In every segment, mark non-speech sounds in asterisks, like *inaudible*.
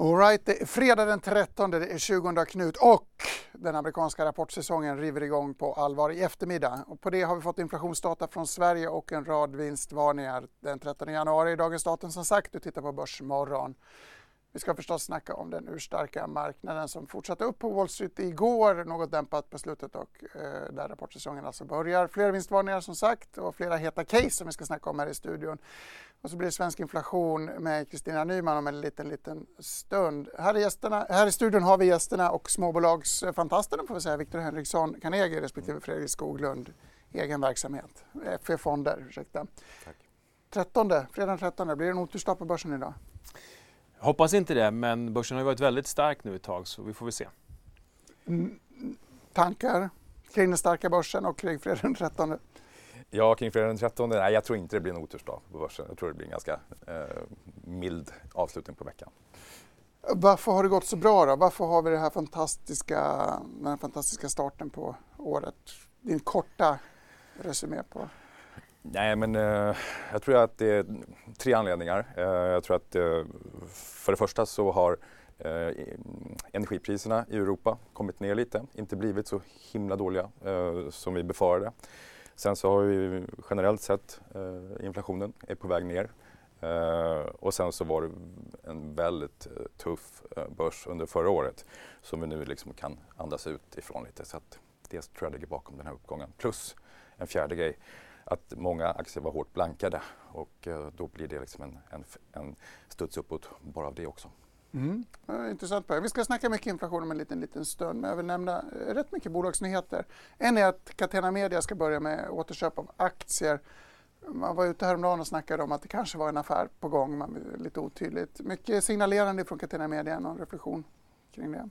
All right, det är fredag den 13, det är 20 Knut och den amerikanska rapportsäsongen river igång på allvar i eftermiddag. Och på det har vi fått inflationsdata från Sverige och en rad vinstvarningar den 13 januari. Dagens datum som sagt, du tittar på Börsmorgon. Vi ska förstås snacka om den urstarka marknaden som fortsatte upp på Wall Street igår, något dämpat på slutet och eh, där rapportsäsongen alltså börjar. Flera vinstvarningar som sagt och flera heta case som vi ska snacka om här i studion. Och så blir det svensk inflation med Kristina Nyman om en liten, liten stund. Här i, gästerna, här i studion har vi gästerna och småbolagsfantasterna får vi säga, Viktor Henriksson Carnegie respektive Fredrik Skoglund, egen verksamhet, FE Fonder, ursäkta. Tack. 13, fredag den 13, blir det en otursdag på börsen idag? Hoppas inte det, men börsen har varit väldigt stark nu ett tag så vi får väl se. Mm, tankar kring den starka börsen och kring fredag den 13? Ja, kring fredag den 13. Nej, jag tror inte det blir en otursdag på börsen. Jag tror det blir en ganska eh, mild avslutning på veckan. Varför har det gått så bra då? Varför har vi det här fantastiska, den här fantastiska starten på året? Din korta resumé på Nej, men eh, jag tror att det är tre anledningar. Eh, jag tror att eh, för det första så har eh, energipriserna i Europa kommit ner lite, inte blivit så himla dåliga eh, som vi befarade. Sen så har vi generellt sett eh, inflationen är på väg ner. Eh, och sen så var det en väldigt eh, tuff eh, börs under förra året som vi nu liksom kan andas ut ifrån lite. Så att det tror jag ligger bakom den här uppgången. Plus en fjärde grej att många aktier var hårt blankade och eh, då blir det liksom en, en, en studs uppåt bara av det också. Mm. Intressant. Vi ska snacka mycket inflation om en liten, liten stund, men jag vill nämna eh, rätt mycket bolagsnyheter. En är att Catena Media ska börja med återköp av aktier. Man var ute häromdagen och snackade om att det kanske var en affär på gång, man, lite otydligt. Mycket signalerande från Catena Media, någon reflektion kring det?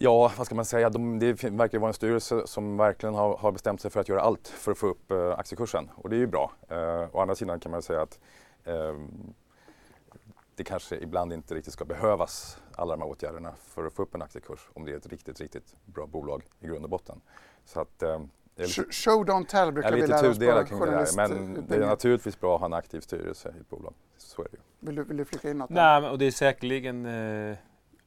Ja, vad ska man säga? De, det verkar vara en styrelse som verkligen har, har, bestämt sig för att göra allt för att få upp eh, aktiekursen och det är ju bra. Eh, å andra sidan kan man säga att eh, det kanske ibland inte riktigt ska behövas alla de här åtgärderna för att få upp en aktiekurs om det är ett riktigt, riktigt bra bolag i grund och botten. Så att, eh, lite, Show don't tell brukar vi lära oss på kring det där, Men det är naturligtvis bra att ha en aktiv styrelse i ett bolag. Så är det ju. Vill du, vill du flika in något? Nej, och det är säkerligen eh,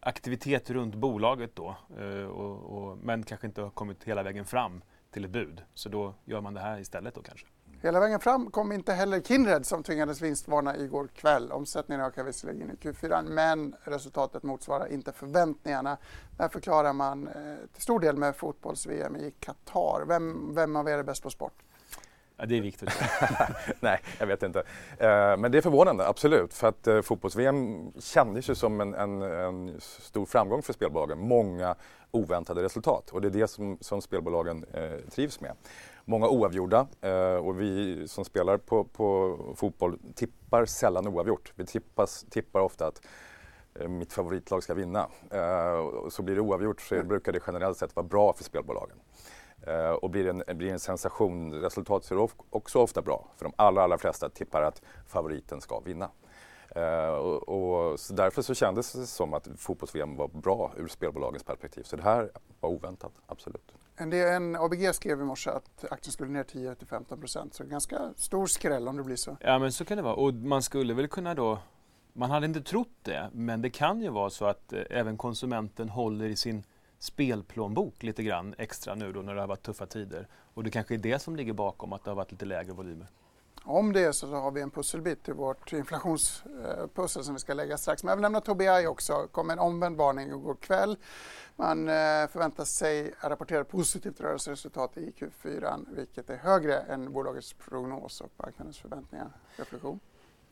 aktivitet runt bolaget då, eh, och, och, men kanske inte har kommit hela vägen fram till ett bud. Så då gör man det här istället då kanske. Hela vägen fram kom inte heller Kindred som tvingades vinstvarna igår kväll. Omsättningen ökar visserligen i Q4 men resultatet motsvarar inte förväntningarna. Det här förklarar man eh, till stor del med fotbolls-VM i Qatar. Vem, vem av er är bäst på sport? Ja, det är viktigt. *laughs* Nej, jag vet inte. Eh, men det är förvånande, absolut. För att eh, fotbolls-VM kändes ju som en, en, en, stor framgång för spelbolagen. Många oväntade resultat och det är det som, som spelbolagen eh, trivs med. Många oavgjorda och vi som spelar på, på, fotboll tippar sällan oavgjort. Vi tippas, tippar ofta att mitt favoritlag ska vinna. Så blir det oavgjort så brukar det generellt sett vara bra för spelbolagen. Uh, och blir det en, blir en sensation, resultatet ser också ofta bra. För de allra, allra flesta tippar att favoriten ska vinna. Uh, och, och så därför så kändes det som att fotbolls-VM var bra ur spelbolagens perspektiv. Så det här var oväntat, absolut. En, en ABG skrev i morse att aktien skulle ner 10-15 procent. Så ganska stor skräll om det blir så. Ja men så kan det vara. Och man skulle väl kunna då man hade inte trott det, men det kan ju vara så att eh, även konsumenten håller i sin spelplånbok lite grann extra nu då när det har varit tuffa tider. Och det kanske är det som ligger bakom att det har varit lite lägre volymer. Om det är så, har vi en pusselbit till vårt inflationspussel som vi ska lägga strax. Men jag vill nämna Tobii också. kom en omvänd varning igår kväll. Man eh, förväntar sig att rapportera positivt rörelseresultat i Q4 vilket är högre än bolagets prognos och marknadens förväntningar. Reflektion?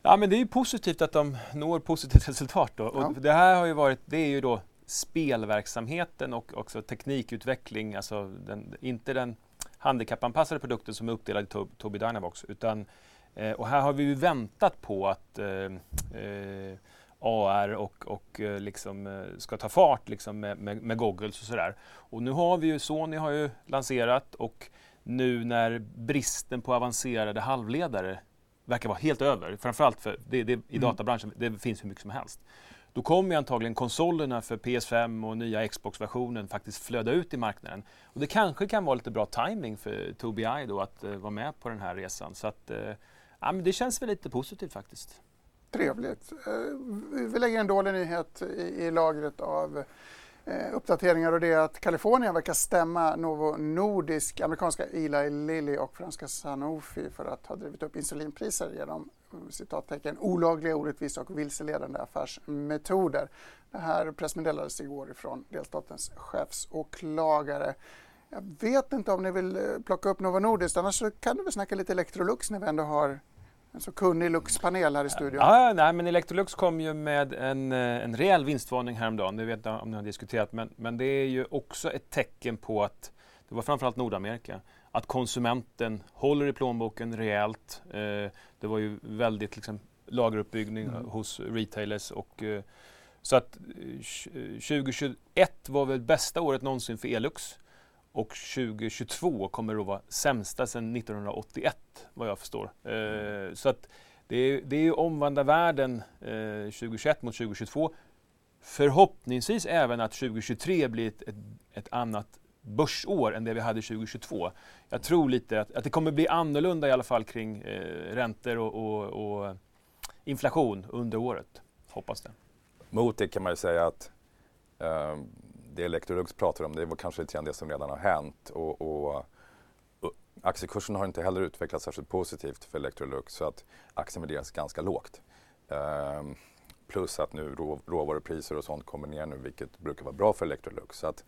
Ja, men det är positivt att de når positivt resultat. Då. Och det här har ju varit, det är ju då spelverksamheten och också teknikutveckling, alltså den, inte den handikappanpassade produkten som är uppdelad i Tobii Dynavox. Utan, eh, och här har vi ju väntat på att eh, eh AR och, och eh, liksom, eh, ska ta fart liksom med, med, med goggles och sådär. Och nu har vi ju, Sony har ju lanserat och nu när bristen på avancerade halvledare verkar vara helt över, framförallt för det, det, i mm. databranschen, det finns hur mycket som helst. Då kommer antagligen konsolerna för PS5 och nya Xbox-versionen faktiskt flöda ut i marknaden. Och det kanske kan vara lite bra timing för Tobii då att eh, vara med på den här resan. Så att, eh, ja, men det känns väl lite positivt faktiskt. Trevligt. Eh, vi lägger en dålig nyhet i, i lagret av Eh, uppdateringar och det är att Kalifornien verkar stämma Novo Nordisk, amerikanska Eli Lilly och franska Sanofi för att ha drivit upp insulinpriser genom citattecken olagliga, orättvisa och vilseledande affärsmetoder. Det här pressmeddelades igår ifrån delstatens chefsåklagare. Jag vet inte om ni vill eh, plocka upp Novo Nordisk, annars så kan du väl snacka lite Electrolux när vi ändå har en så kunnig Lux-panel här i studion. Ja, nej, men Electrolux kom ju med en, eh, en rejäl vinstvarning häromdagen. Det vet jag om ni har diskuterat. Men, men det är ju också ett tecken på att, det var framförallt Nordamerika, att konsumenten håller i plånboken rejält. Eh, det var ju väldigt liksom, lageruppbyggning mm. hos retailers. Och, eh, så att 2021 eh, var väl bästa året någonsin för Elux. Och 2022 kommer att vara sämsta sedan 1981 vad jag förstår. Så att det är, det är omvandla världen eh, 2021 mot 2022. Förhoppningsvis även att 2023 blir ett, ett, ett, annat börsår än det vi hade 2022. Jag tror lite att, att det kommer bli annorlunda i alla fall kring eh, räntor och, och, och inflation under året. Hoppas det. Mot det kan man ju säga att eh, det Electrolux pratar om det var kanske lite grann det som redan har hänt. Och, och, och aktiekursen har inte heller utvecklats särskilt positivt för Electrolux så att aktien värderas ganska lågt. Ehm, plus att nu rå, råvarupriser och sånt kommer ner nu vilket brukar vara bra för Electrolux. Så att,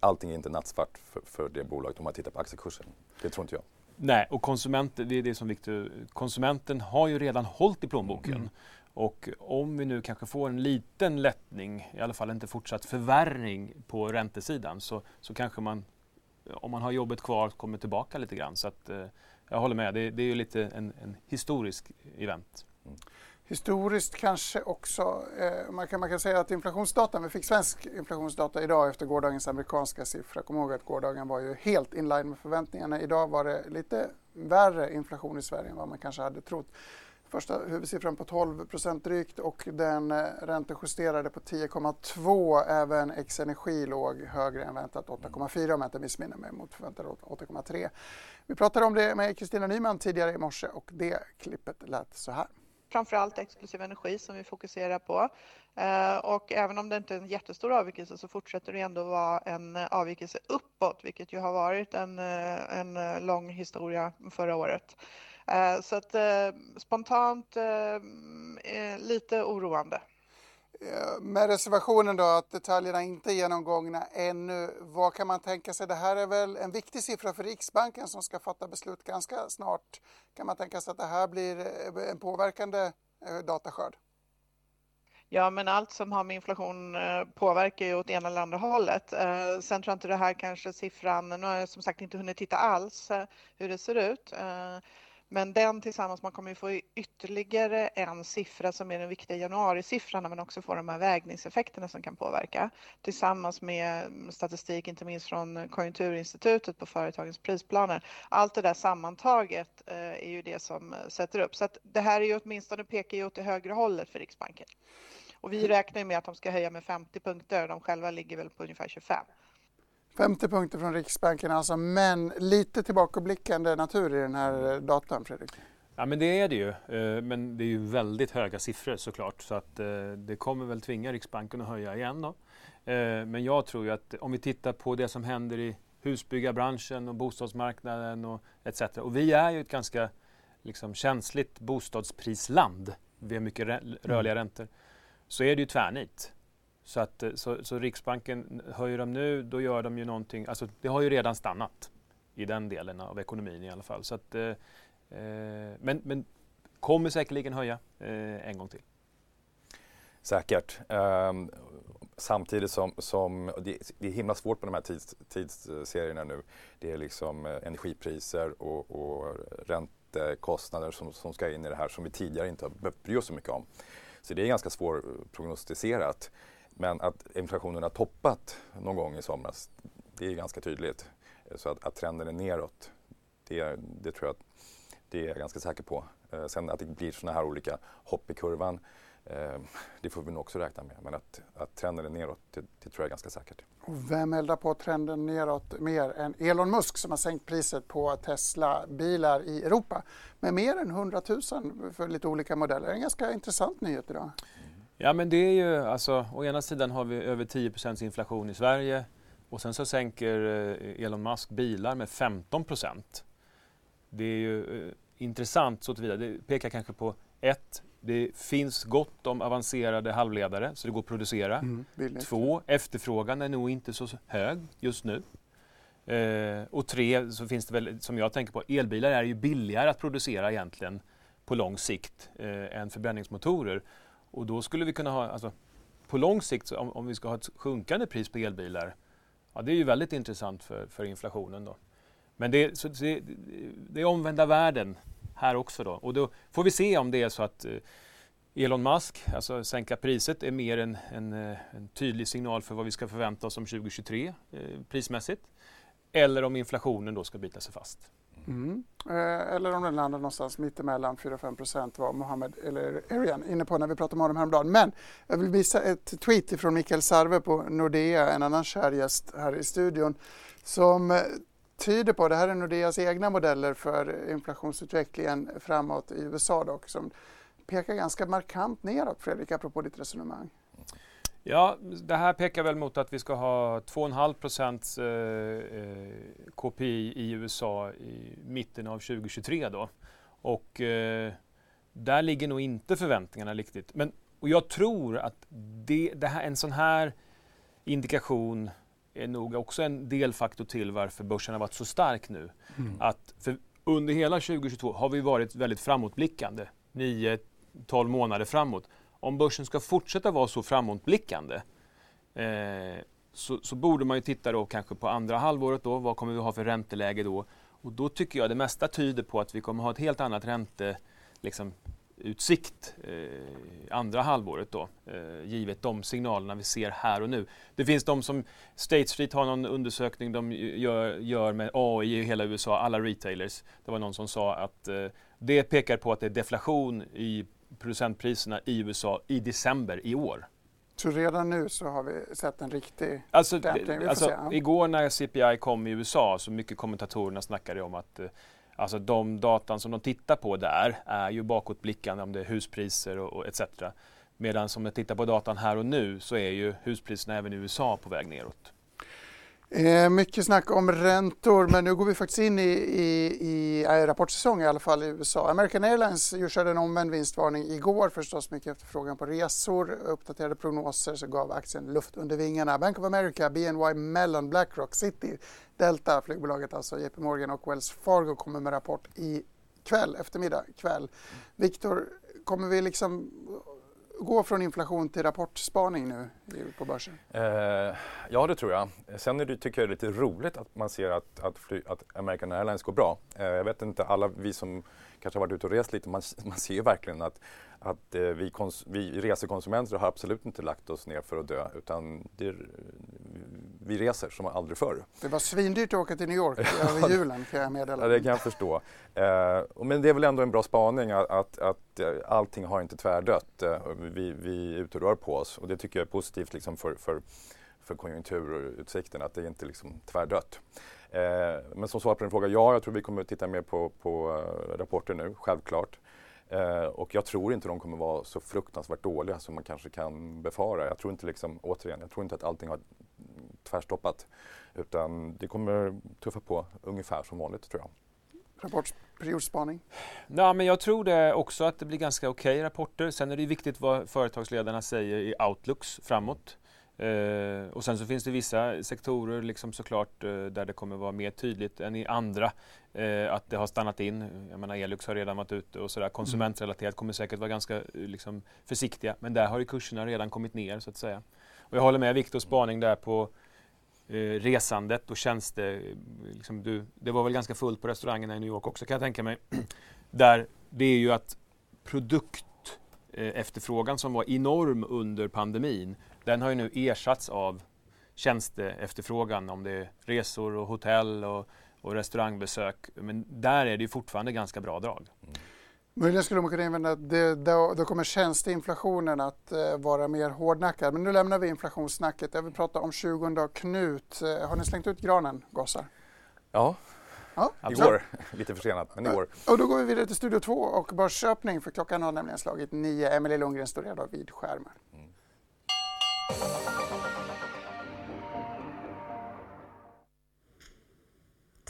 allting är inte nattsvart för, för det bolaget om man tittar på aktiekursen. Det tror inte jag. Nej, och konsumenten, det är det som Victor, konsumenten har ju redan hållit i plånboken. Mm. Och om vi nu kanske får en liten lättning, i alla fall inte fortsatt förvärring på räntesidan, så, så kanske man, om man har jobbet kvar, kommer tillbaka lite grann. Så att, eh, jag håller med, det, det är ju lite en, en historisk event. Mm. Historiskt kanske också, eh, man, kan, man kan säga att inflationsdatan, vi fick svensk inflationsdata idag efter gårdagens amerikanska siffra. Kom ihåg att gårdagen var ju helt inline med förväntningarna. Idag var det lite värre inflation i Sverige än vad man kanske hade trott. Första huvudsiffran på 12 drygt och den eh, räntejusterade på 10,2. Även X-energi låg högre än väntat 8,4 om jag inte missminner mig mot förväntade 8,3. Vi pratade om det med Kristina Nyman tidigare i morse och det klippet lät så här framförallt exklusiv energi som vi fokuserar på. Eh, och även om det inte är en jättestor avvikelse så fortsätter det ändå vara en avvikelse uppåt, vilket ju har varit en, eh, en eh, lång historia förra året. Så att spontant lite oroande. Eh, med reservationen då att detaljerna inte är genomgångna ännu, vad kan man tänka sig? Det här är väl en viktig siffra för Riksbanken som ska fatta beslut ganska snart. Kan man tänka sig att det här blir eh, en påverkande eh, dataskörd? Ja, men allt som har med inflation påverkar ju åt ena eller andra hållet. Sen tror jag inte det här kanske siffran, nu har jag som sagt inte hunnit titta alls hur det ser ut. Men den tillsammans, man kommer ju få ytterligare en siffra som är den viktiga januarisiffran när man också får de här vägningseffekterna som kan påverka. Tillsammans med statistik, inte minst från Konjunkturinstitutet på företagens prisplaner. Allt det där sammantaget eh, är ju det som eh, sätter upp. Så att det här är ju åtminstone pekar ju åt det högre hållet för Riksbanken. Och vi räknar med att de ska höja med 50 punkter. De själva ligger väl på ungefär 25. 50 punkter från Riksbanken alltså, men lite tillbakablickande natur i den här datan, Fredrik? Ja, men det är det ju. Eh, men det är ju väldigt höga siffror såklart. Så att eh, det kommer väl tvinga Riksbanken att höja igen då. Eh, men jag tror ju att om vi tittar på det som händer i husbyggarbranschen och bostadsmarknaden och etc. Och vi är ju ett ganska liksom, känsligt bostadsprisland. Vi har mycket rörliga mm. räntor. Så är det ju tvärnit. Så, att, eh, så, så, Riksbanken, höjer de nu, då gör de ju någonting, alltså det har ju redan stannat i den delen av ekonomin i alla fall. Så att, eh, eh men, men kommer säkerligen höja eh, en gång till. Säkert. Um, samtidigt som, som det, det, är himla svårt på de här tids, tidsserierna nu. Det är liksom eh, energipriser och, och räntekostnader som, som ska in i det här som vi tidigare inte har behövt bry oss så mycket om. Så det är ganska svårprognostiserat. Men att inflationen har toppat någon gång i somras, det är ganska tydligt. Så att, att trenden är neråt, det, det tror jag att det är jag ganska säker på. Eh, sen att det blir såna här olika hopp i kurvan, eh, det får vi nog också räkna med. Men att, att trenden är neråt, det, det, tror jag är ganska säkert. Och vem eldar på trenden neråt mer än Elon Musk som har sänkt priset på Tesla-bilar i Europa med mer än 100 000 för lite olika modeller? Det är en ganska intressant nyhet idag. Ja men det är ju alltså, å ena sidan har vi över 10% inflation i Sverige och sen så sänker eh, Elon Musk bilar med 15% Det är ju eh, intressant så tillvida. Det pekar kanske på ett, det finns gott om avancerade halvledare så det går att producera. Mm, Två, efterfrågan är nog inte så hög just nu. Eh, och tre, så finns det väl, som jag tänker på, elbilar är ju billigare att producera egentligen på lång sikt eh, än förbränningsmotorer. Och då skulle vi kunna ha, alltså, på lång sikt, om, om vi ska ha ett sjunkande pris på elbilar, ja, det är ju väldigt intressant för, för inflationen. Då. Men det, så, det, det är omvända världen här också. Då. Och då får vi se om det är så att eh, Elon Musk, alltså sänka priset, är mer en, en, eh, en, tydlig signal för vad vi ska förvänta oss om 2023 eh, prismässigt. Eller om inflationen då ska bita sig fast. Mm. Eh, eller om den landar någonstans mittemellan 4-5 procent var Mohammed eller Arian inne på när vi pratade med honom häromdagen. Men jag vill visa ett tweet från Mikael Sarve på Nordea, en annan kär gäst här i studion, som eh, tyder på, det här är Nordeas egna modeller för inflationsutvecklingen framåt i USA dock, som pekar ganska markant neråt Fredrik, apropå ditt resonemang. Ja, det här pekar väl mot att vi ska ha 2,5 procents eh, eh KPI i USA i mitten av 2023 då. Och eh, där ligger nog inte förväntningarna riktigt. Men, och jag tror att det, det här, en sån här indikation är nog också en delfaktor till varför börsen har varit så stark nu. Mm. Att under hela 2022 har vi varit väldigt framåtblickande, 9-12 månader framåt om börsen ska fortsätta vara så framåtblickande eh, så, så, borde man ju titta då kanske på andra halvåret då, vad kommer vi ha för ränteläge då? Och då tycker jag det mesta tyder på att vi kommer ha ett helt annat ränte, liksom, utsikt eh, andra halvåret då, eh, givet de signalerna vi ser här och nu. Det finns de som, State Street har någon undersökning de gör, gör med AI i hela USA, alla retailers. Det var någon som sa att eh, det pekar på att det är deflation i producentpriserna i USA i december i år. Så redan nu så har vi sett en riktig alltså, dämpning? Alltså. Igår när CPI kom i USA så mycket kommentatorerna snackade om att eh, alltså, de datan som de tittar på där är ju bakåtblickande om det är huspriser och, och etc. Medan om jag tittar på datan här och nu så är ju huspriserna även i USA på väg neråt. Eh, mycket snack om räntor, men nu går vi faktiskt in i, i, i eh, rapportsäsong i alla fall i USA. American Airlines körde en omvänd vinstvarning igår förstås, mycket efterfrågan på resor. Uppdaterade prognoser så gav aktien luft under vingarna. Bank of America, BNY Mellon, Blackrock, City, Delta, flygbolaget alltså, JP Morgan och Wells Fargo kommer med rapport i kväll, eftermiddag, kväll. Viktor, kommer vi liksom gå från inflation till rapportspaning nu på börsen? Eh, ja, det tror jag. Sen är det, tycker jag det är lite roligt att man ser att, att, fly, att American Airlines går bra. Eh, jag vet inte, alla vi som kanske har varit ute och rest lite, man, man ser ju verkligen att att eh, vi, vi resekonsumenter har absolut inte lagt oss ner för att dö utan det, vi reser som aldrig förr. Det var svindyrt att åka till New York *laughs* över julen kan jag meddela. Ja, det kan jag förstå. Eh, men det är väl ändå en bra spaning att, att, att eh, allting har inte tvärdött. Eh, vi, vi är ute och rör på oss och det tycker jag är positivt liksom för, för, för konjunkturutsikten att det inte är liksom tvärdött. Eh, men som svar på din fråga, ja, jag tror vi kommer att titta mer på, på uh, rapporter nu, självklart. Eh, och jag tror inte de kommer vara så fruktansvärt dåliga som man kanske kan befara. Jag tror inte liksom, återigen, jag tror inte att allting har tvärstoppat. Utan det kommer tuffa på ungefär som vanligt tror jag. Rapportperiodspaning? Ja, men jag tror det också att det blir ganska okej okay rapporter. Sen är det viktigt vad företagsledarna säger i outlooks framåt. Eh, och sen så finns det vissa sektorer liksom såklart eh, där det kommer vara mer tydligt än i andra eh, att det har stannat in. Jag menar Elux har redan varit ute och sådär. Konsumentrelaterat kommer säkert vara ganska eh, liksom, försiktiga men där har ju kurserna redan kommit ner så att säga. Och jag håller med Viktors spaning där på eh, resandet och tjänster. Liksom du, det var väl ganska fullt på restaurangerna i New York också kan jag tänka mig. *clears throat* där det är ju att produkt efterfrågan som var enorm under pandemin den har ju nu ersatts av tjänsteefterfrågan om det är resor och hotell och, och restaurangbesök. Men där är det ju fortfarande ganska bra drag. Mm. Möjligen skulle man kunna invända att det, då, då kommer tjänsteinflationen att eh, vara mer hårdnackad. Men nu lämnar vi inflationssnacket. Jag vill prata om 20 och Knut. Eh, har ni slängt ut granen, gossar? Ja, ja igår. *laughs* Lite försenat, men igår. Och då går vi vidare till Studio 2 och börsköpning för klockan har nämligen slagit nio. Emelie Lundgren står redo vid skärmen. Mm. Thank you.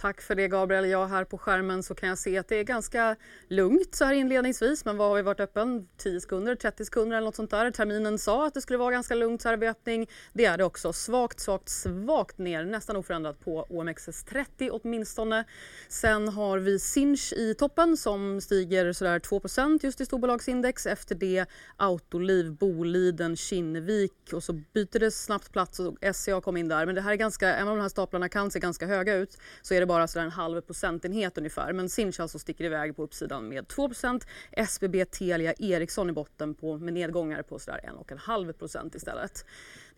Tack för det Gabriel. Jag här på skärmen så kan jag se att det är ganska lugnt så här inledningsvis. Men vad har vi varit öppen? 10 sekunder, 30 sekunder eller något sånt där. Terminen sa att det skulle vara ganska lugnt så här vid öppning. Det är det också. Svagt, svagt, svagt ner. Nästan oförändrat på OMXS30 åtminstone. Sen har vi Sinch i toppen som stiger sådär 2% just i storbolagsindex. Efter det Autoliv, Boliden, Kinnevik och så byter det snabbt plats och SCA kom in där. Men det här är ganska, även om de här staplarna kan se ganska höga ut så är det bara sådär en halv procentenhet ungefär. Men Sinch alltså sticker iväg på uppsidan med 2% SBB, Telia, Ericsson i botten på, med nedgångar på sådär 1,5% istället.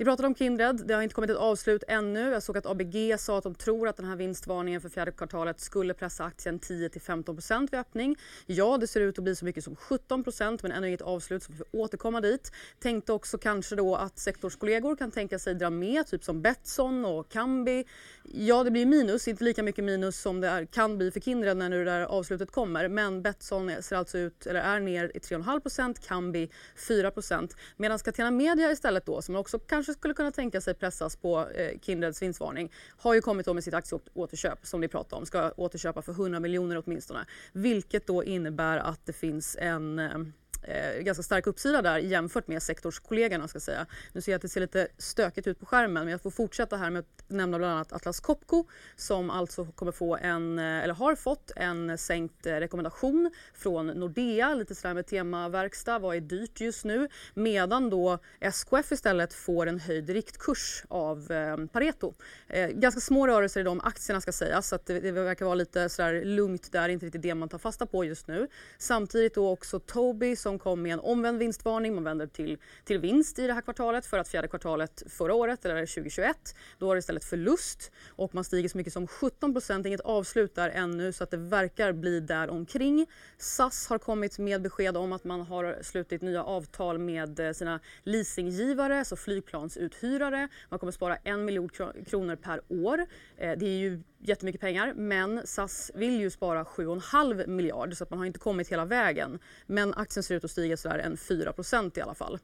Vi pratade om Kindred. Det har inte kommit ett avslut ännu. Jag såg att ABG sa att de tror att den här vinstvarningen för fjärde kvartalet skulle pressa aktien 10 15% vid öppning. Ja, det ser ut att bli så mycket som 17% men ännu inget avslut så vi får återkomma dit. Tänkte också kanske då att sektorskollegor kan tänka sig dra med, typ som Betsson och Kambi. Ja, det blir minus, inte lika mycket minus som det är, kan bli för Kindred när nu det där avslutet kommer. Men Betsson ser alltså ut, eller är ner i 3,5% Kambi 4% medan Catena Media istället då, som också kanske kanske skulle kunna tänka sig pressas på eh, Kindreds vinstvarning har ju kommit då med sitt aktieåterköp som vi pratade om, ska återköpa för 100 miljoner åtminstone. Vilket då innebär att det finns en eh, eh, ganska stark uppsida där jämfört med sektorskollegorna. Ska säga. Nu ser jag att det ser lite stökigt ut på skärmen men jag får fortsätta här med att nämna bland annat Atlas Copco som alltså kommer få en, eh, eller har fått en sänkt eh, rekommendation från Nordea, lite sådär med temaverkstad, vad är dyrt just nu? Medan då SKF istället får en höjd riktkurs av eh, Pareto. Eh, ganska små rörelser i de aktierna ska sägas så att det, det verkar vara lite sådär lugnt där, inte riktigt det man tar fasta på just nu. Samtidigt då också Tobii som kom med en omvänd vinstvarning. Man vänder till, till vinst i det här kvartalet för att fjärde kvartalet förra året, eller 2021, då var det istället förlust och man stiger så mycket som 17% inget avslut där ännu så att det verkar bli där omkring. SAS har kommit med besked om att man har slutit nya avtal med eh, sina leasinggivare, alltså flygplansuthyrare. Man kommer spara en miljon kronor per år. Eh, det är ju jättemycket pengar men SAS vill ju spara 7,5 miljard så att man har inte kommit hela vägen. Men aktien ser ut att stiga sådär en 4% i alla fall.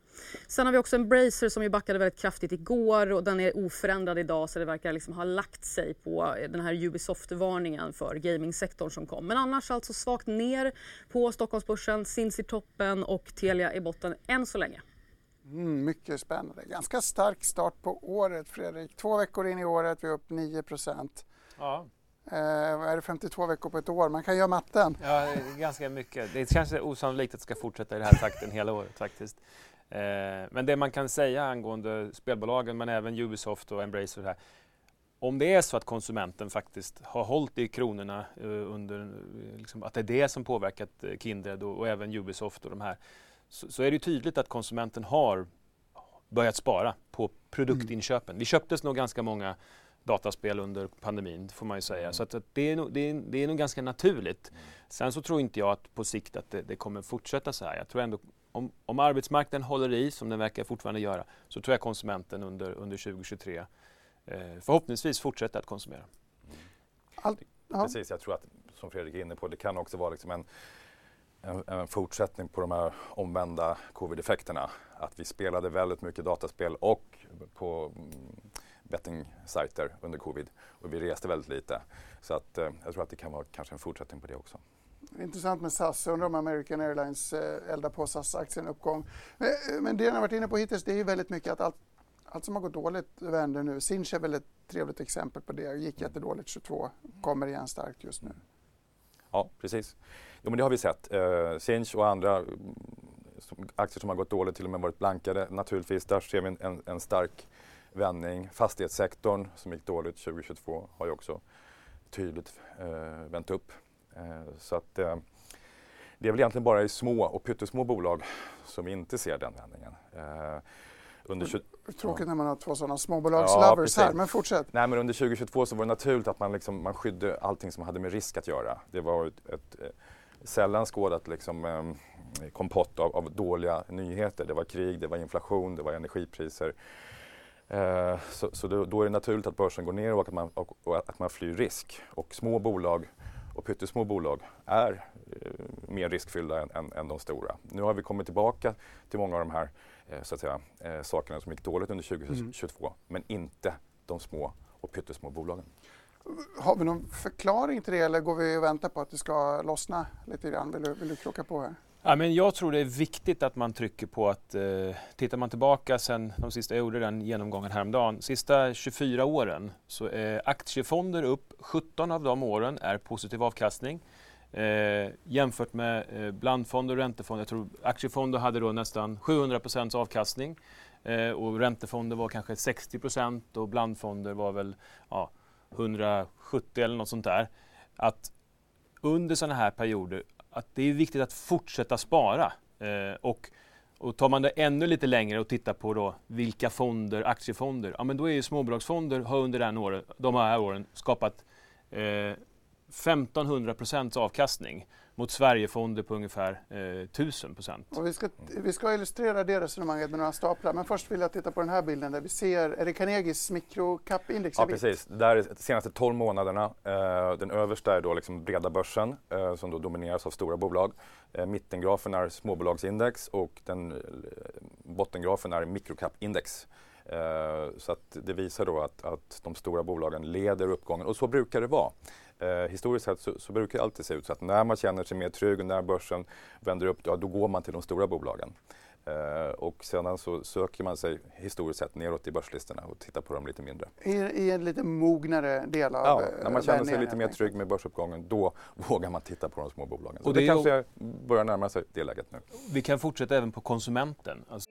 Sen har vi också Embracer som ju backade väldigt kraftigt igår och den är oförändrad idag så det verkar liksom ha lagt sig på eh, den här Ubisoft-varningen för gamingsektorn som kom. Men annars alltså svagt ner på Stockholmsbörsen, Sinns i toppen och Telia i botten än så länge. Mm, mycket spännande. Ganska stark start på året Fredrik. Två veckor in i året, vi är upp 9 Ja. Eh, är det 52 veckor på ett år? Man kan göra matten. Ja, ganska mycket. Det kanske osannolikt att det ska fortsätta i den här takten hela året faktiskt. Eh, men det man kan säga angående spelbolagen, men även Ubisoft och Embracer här. Om det är så att konsumenten faktiskt har hållit i kronorna eh, under, liksom, att det är det som påverkat eh, Kindred och, och, även Ubisoft och de här, så, så, är det tydligt att konsumenten har börjat spara på produktinköpen. Mm. Vi köptes nog ganska många dataspel under pandemin, får man ju säga. Mm. Så att, att det, är nog, det, är, det är nog ganska naturligt. Mm. Sen så tror inte jag att på sikt att det, det, kommer fortsätta så här. Jag tror ändå om, om arbetsmarknaden håller i, som den verkar fortfarande göra, så tror jag konsumenten under, under 2023 eh, förhoppningsvis fortsätter att konsumera. Mm. Allt, Precis, jag tror att som Fredrik är inne på, det kan också vara liksom en, en, en fortsättning på de här omvända covid-effekterna. Att vi spelade väldigt mycket dataspel och på bettingsajter under covid och vi reste väldigt lite. Så att, eh, jag tror att det kan vara kanske en fortsättning på det också. Intressant med SAS. Undrar om American Airlines eh, eldar på SAS-aktien uppgång. Men, eh, men det ni har varit inne på hittills det är ju väldigt mycket att allt, allt som har gått dåligt vänder nu. Sinch är väl ett trevligt exempel på det. Gick mm. jättedåligt 22, kommer igen starkt just nu. Ja, precis. Jo, men det har vi sett. Eh, Sinch och andra mm, aktier som har gått dåligt, till och med varit blankade. Naturligtvis, där ser vi en, en stark vändning. Fastighetssektorn som gick dåligt 2022 har ju också tydligt eh, vänt upp. Eh, så att eh, det är väl egentligen bara i små och pyttesmå bolag som inte ser den vändningen. Eh, under 20... Tråkigt när man har två sådana småbolagslovers ja, här, men fortsätt. Nej, men under 2022 så var det naturligt att man, liksom, man skydde allting som hade med risk att göra. Det var ett, ett, ett sällan skådat liksom, um, kompott av, av, dåliga nyheter. Det var krig, det var inflation, det var energipriser. Uh, så, så då, då, är det naturligt att börsen går ner och att man, och, och att man flyr risk. Och små bolag och pyttesmå bolag är eh, mer riskfyllda än, än, än, de stora. Nu har vi kommit tillbaka till många av de här eh, så att säga, eh, sakerna som gick dåligt under 2022, mm. men inte de små och pyttesmå bolagen. Har vi någon förklaring till det eller går vi och väntar på att det ska lossna lite grann? Vill du, vill du krocka på här? Ja, men jag tror det är viktigt att man trycker på att eh, tittar man tillbaka sen de sista, jag gjorde den genomgången häromdagen, sista 24 åren så är aktiefonder upp, 17 av de åren är positiv avkastning. Eh, jämfört med eh, blandfonder och räntefonder, jag tror aktiefonder hade då nästan 700% avkastning eh, och räntefonder var kanske 60% och blandfonder var väl ja, 170 eller något sånt där. Att under sådana här perioder att det är viktigt att fortsätta spara. Eh, och, och tar man det ännu lite längre och tittar på då vilka fonder, aktiefonder, ja men då är ju småbolagsfonder har under den åren, de här åren skapat eh, 1500 procents avkastning mot Sverigefonder på ungefär eh, 1000 procent. Vi ska, vi ska illustrera det resonemanget med några staplar, men först vill jag titta på den här bilden där vi ser, är det Carnegies microcap-index? Ja, precis. Där är de senaste 12 månaderna. Eh, den översta är då liksom breda börsen eh, som då domineras av stora bolag. Eh, mittengrafen är småbolagsindex och den eh, bottengrafen är microcap-index. Eh, så att det visar då att, att de stora bolagen leder uppgången och så brukar det vara. Eh, historiskt sett så, så, brukar det alltid se ut så att när man känner sig mer trygg och när börsen vänder upp, ja, då går man till de stora bolagen. Eh, och sedan så söker man sig historiskt sett neråt i börslistorna och tittar på dem lite mindre. I, i en lite mognare del av Ja, när man känner sig lite mer trygg med börsuppgången då *laughs* vågar man titta på de små bolagen. Så och det, det kanske börjar närma sig det läget nu. Vi kan fortsätta även på konsumenten. Alltså...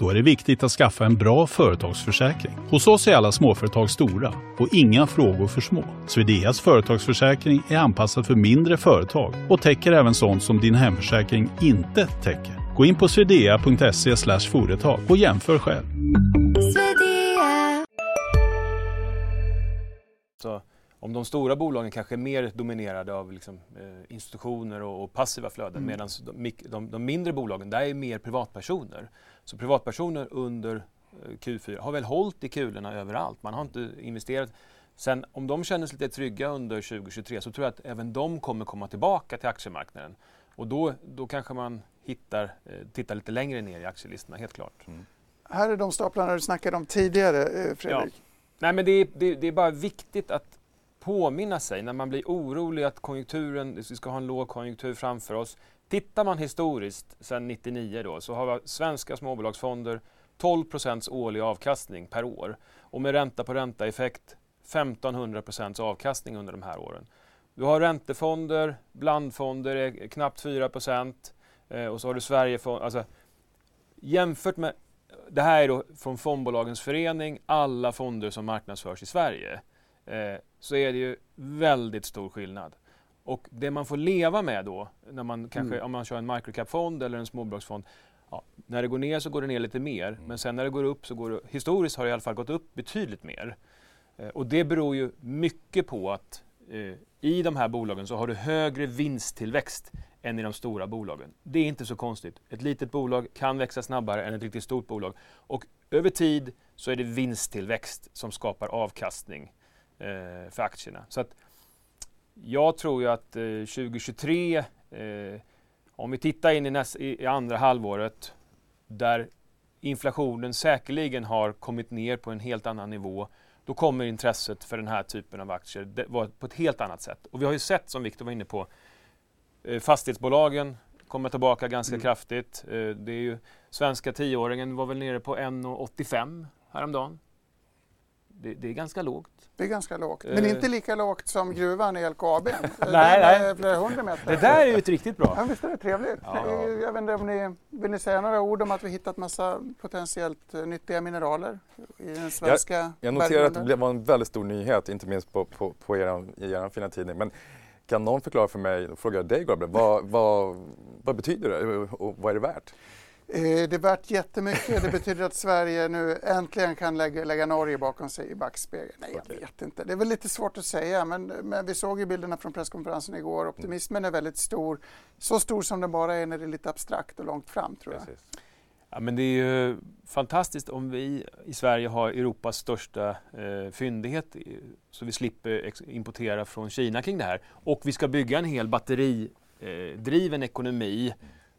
Då är det viktigt att skaffa en bra företagsförsäkring. Hos oss är alla småföretag stora och inga frågor för små. Swedeas företagsförsäkring är anpassad för mindre företag och täcker även sånt som din hemförsäkring inte täcker. Gå in på swedea.se företag och jämför själv. Så om de stora bolagen kanske är mer dominerade av liksom, eh, institutioner och, och, passiva flöden mm. medan de, de, de, mindre bolagen, där är mer privatpersoner. Så privatpersoner under eh, Q4 har väl hållit i kulorna överallt. Man har inte investerat. Sen om de känner sig lite trygga under 2023 så tror jag att även de kommer komma tillbaka till aktiemarknaden. Och då, då kanske man hittar, eh, tittar lite längre ner i aktielistorna, helt klart. Mm. Här är de staplarna du snackade om tidigare, eh, Fredrik. Ja. Nej, men det är, det, det är bara viktigt att påminna sig när man blir orolig att konjunkturen, vi ska ha en lågkonjunktur framför oss. Tittar man historiskt sedan 99 då, så har svenska småbolagsfonder 12 procents årlig avkastning per år och med ränta på ränta-effekt 1500 procents avkastning under de här åren. Du har räntefonder, blandfonder är knappt 4 procent eh, och så har du Sverigefonder. Alltså, jämfört med, det här är då från Fondbolagens förening, alla fonder som marknadsförs i Sverige, eh, så är det ju väldigt stor skillnad. Och det man får leva med då, när man kanske, mm. om man kör en microcap-fond eller en småbolagsfond, ja, när det går ner så går det ner lite mer, mm. men sen när det går upp så går det, historiskt har det i alla fall gått upp betydligt mer. Eh, och det beror ju mycket på att eh, i de här bolagen så har du högre vinsttillväxt än i de stora bolagen. Det är inte så konstigt. Ett litet bolag kan växa snabbare än ett riktigt stort bolag. Och över tid så är det vinsttillväxt som skapar avkastning eh, för aktierna. Så att jag tror ju att eh, 2023, eh, om vi tittar in i, näst, i, andra halvåret, där inflationen säkerligen har kommit ner på en helt annan nivå då kommer intresset för den här typen av aktier vara på ett helt annat sätt. Och vi har ju sett, som Viktor var inne på, eh, fastighetsbolagen kommer tillbaka ganska mm. kraftigt. Eh, det är ju, svenska tioåringen var väl nere på 1,85 häromdagen. Det, det, är ganska lågt. Det är ganska lågt, men uh, inte lika lågt som gruvan i LKAB. *laughs* nej, nej. Flera hundra meter. Det där är ju ett riktigt bra. Ja, visst är det trevligt. Ja. Jag vet inte om ni vill ni säga några ord om att vi hittat massa potentiellt nyttiga mineraler i den svenska Jag, jag noterar att det var en väldigt stor nyhet, inte minst på, på, på er, i er fina tidning. Men kan någon förklara för mig, då frågar jag dig Gabriel, vad, vad, vad betyder det och vad är det värt? Eh, det är värt jättemycket. Det betyder att Sverige nu äntligen kan lägga, lägga Norge bakom sig i backspegeln. Nej, jag vet inte. Det är väl lite svårt att säga, men, men vi såg ju bilderna från presskonferensen igår. Optimismen är väldigt stor. Så stor som den bara är när det är lite abstrakt och långt fram, tror jag. Precis. Ja, men det är ju fantastiskt om vi i Sverige har Europas största eh, fyndighet så vi slipper importera från Kina kring det här. Och vi ska bygga en hel batteridriven eh, ekonomi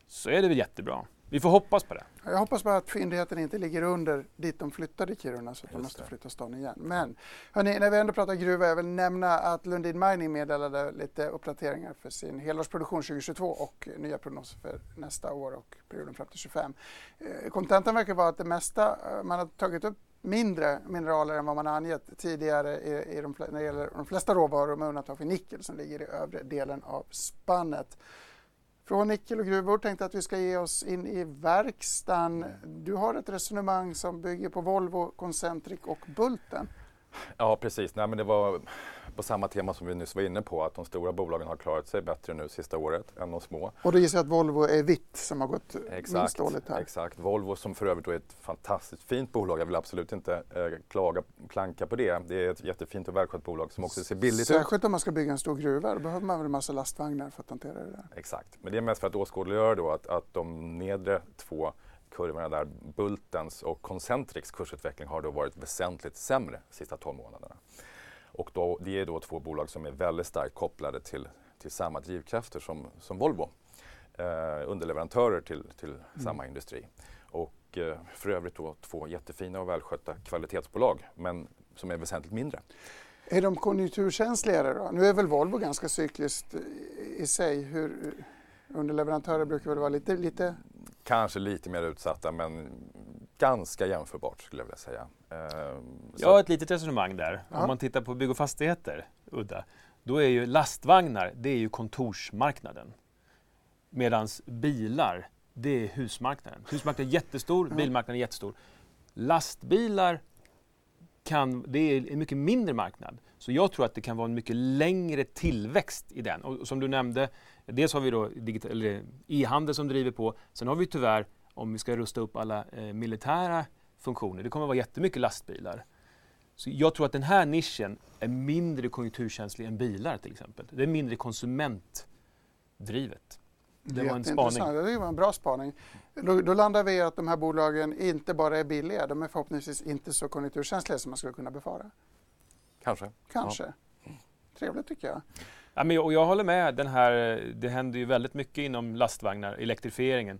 så är det väl jättebra. Vi får hoppas på det. Jag hoppas bara att fyndigheten inte ligger under dit de flyttade Kiruna så att de måste flytta stan igen. Men hörni, när vi ändå pratar gruva, jag vill nämna att Lundin Mining meddelade lite uppdateringar för sin helårsproduktion 2022 och nya prognoser för nästa år och perioden fram till 25. Eh, kontentan verkar vara att det mesta, eh, man har tagit upp mindre mineraler än vad man har angett tidigare i, i de, när det gäller de flesta råvaror med undantag för nickel som ligger i övre delen av spannet. Från nickel och gruvor tänkte att vi ska ge oss in i verkstaden. Du har ett resonemang som bygger på Volvo, Concentric och Bulten. Ja precis, Nej, men det var på samma tema som vi nyss var inne på, att de stora bolagen har klarat sig bättre nu sista året än de små. Och då gissar jag att Volvo är vitt som har gått exakt, minst dåligt här. Exakt, Volvo som för övrigt är ett fantastiskt fint bolag. Jag vill absolut inte eh, klaga, klanka på det. Det är ett jättefint och välskött bolag som också ser billigt ut. Särskilt om man ska bygga en stor gruva, då behöver man väl en massa lastvagnar för att hantera det där. Exakt, men det är mest för att åskådliggöra då att, att de nedre två kurvorna där, Bultens och Concentrics kursutveckling har då varit väsentligt sämre de sista 12 månaderna. Och då, det är då två bolag som är väldigt starkt kopplade till, till samma drivkrafter som, som Volvo. Eh, underleverantörer till, till mm. samma industri. Och eh, för övrigt då två jättefina och välskötta kvalitetsbolag men som är väsentligt mindre. Är de konjunkturkänsligare då? Nu är väl Volvo ganska cykliskt i sig. Hur, underleverantörer brukar väl vara lite, lite... Kanske lite mer utsatta men ganska jämförbart skulle jag vilja säga. Eh, jag har ett litet resonemang där. Ja. Om man tittar på bygg och fastigheter, udda, då är ju lastvagnar, det är ju kontorsmarknaden. Medan bilar, det är husmarknaden. Husmarknaden är jättestor, bilmarknaden är jättestor. Lastbilar kan, det är en mycket mindre marknad. Så jag tror att det kan vara en mycket längre tillväxt i den. Och som du nämnde, dels har vi då e-handel som driver på. Sen har vi tyvärr, om vi ska rusta upp alla eh, militära funktioner. Det kommer att vara jättemycket lastbilar. Så jag tror att den här nischen är mindre konjunkturkänslig än bilar till exempel. Det är mindre konsumentdrivet. Det var en spaning. Det var en bra spaning. Då, då, landar vi i att de här bolagen inte bara är billiga, de är förhoppningsvis inte så konjunkturkänsliga som man skulle kunna befara. Kanske. Kanske. Ja. Trevligt tycker jag. Ja, men, och jag håller med. Den här, det händer ju väldigt mycket inom lastvagnar, elektrifieringen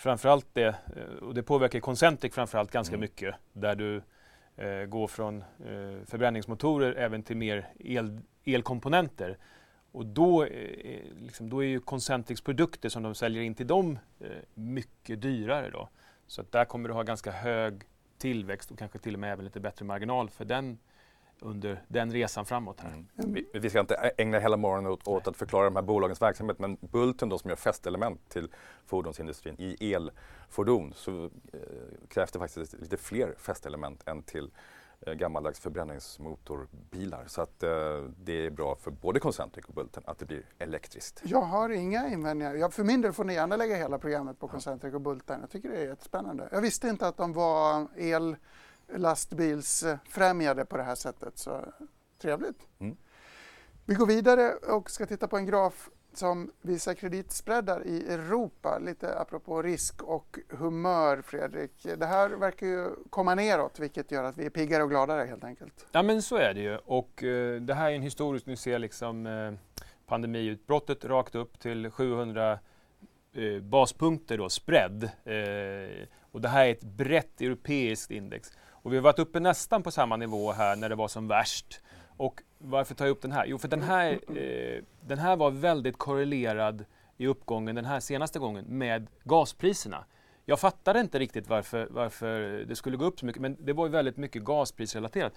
framförallt det, eh, och det påverkar Concentric framförallt ganska mm. mycket, där du eh, går från eh, förbränningsmotorer även till mer el, elkomponenter. Och då, eh, liksom, då är ju Concentrics produkter som de säljer in till dem eh, mycket dyrare. Då. Så att där kommer du ha ganska hög tillväxt och kanske till och med även lite bättre marginal för den under den resan framåt här. Mm. Vi, vi, ska inte ägna hela morgonen åt, åt, att förklara de här bolagens verksamhet men Bulten då som gör fästelement till fordonsindustrin i elfordon så eh, krävs det faktiskt lite fler fästelement än till eh, gammaldags förbränningsmotorbilar. Så att eh, det är bra för både Concentric och Bulten att det blir elektriskt. Jag har inga invändningar. Jag, för min del får ni gärna lägga hela programmet på Concentric och Bulten. Jag tycker det är jättespännande. Jag visste inte att de var el lastbilsfrämjade på det här sättet. Så trevligt. Mm. Vi går vidare och ska titta på en graf som visar kreditspreadar i Europa, lite apropå risk och humör Fredrik. Det här verkar ju komma neråt vilket gör att vi är piggare och gladare helt enkelt. Ja men så är det ju och uh, det här är en historisk, nu ser liksom uh, pandemiutbrottet rakt upp till 700 uh, eh, baspunkter då, spread. och det här är ett brett europeiskt index. Och vi har varit uppe nästan på samma nivå här när det var som värst. Och varför tar jag upp den här? Jo, för den här, eh, den här var väldigt korrelerad i uppgången den här senaste gången med gaspriserna. Jag fattade inte riktigt varför, varför det skulle gå upp så mycket men det var ju väldigt mycket gasprisrelaterat.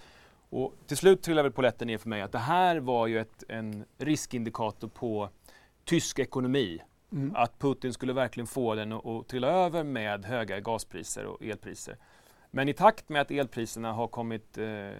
Och till slut trillade väl polletten ner för mig att det här var ju ett, en riskindikator på tysk ekonomi. Mm. Att Putin skulle verkligen få den att, att trilla över med höga gaspriser och elpriser. Men i takt med att elpriserna har kommit, eh,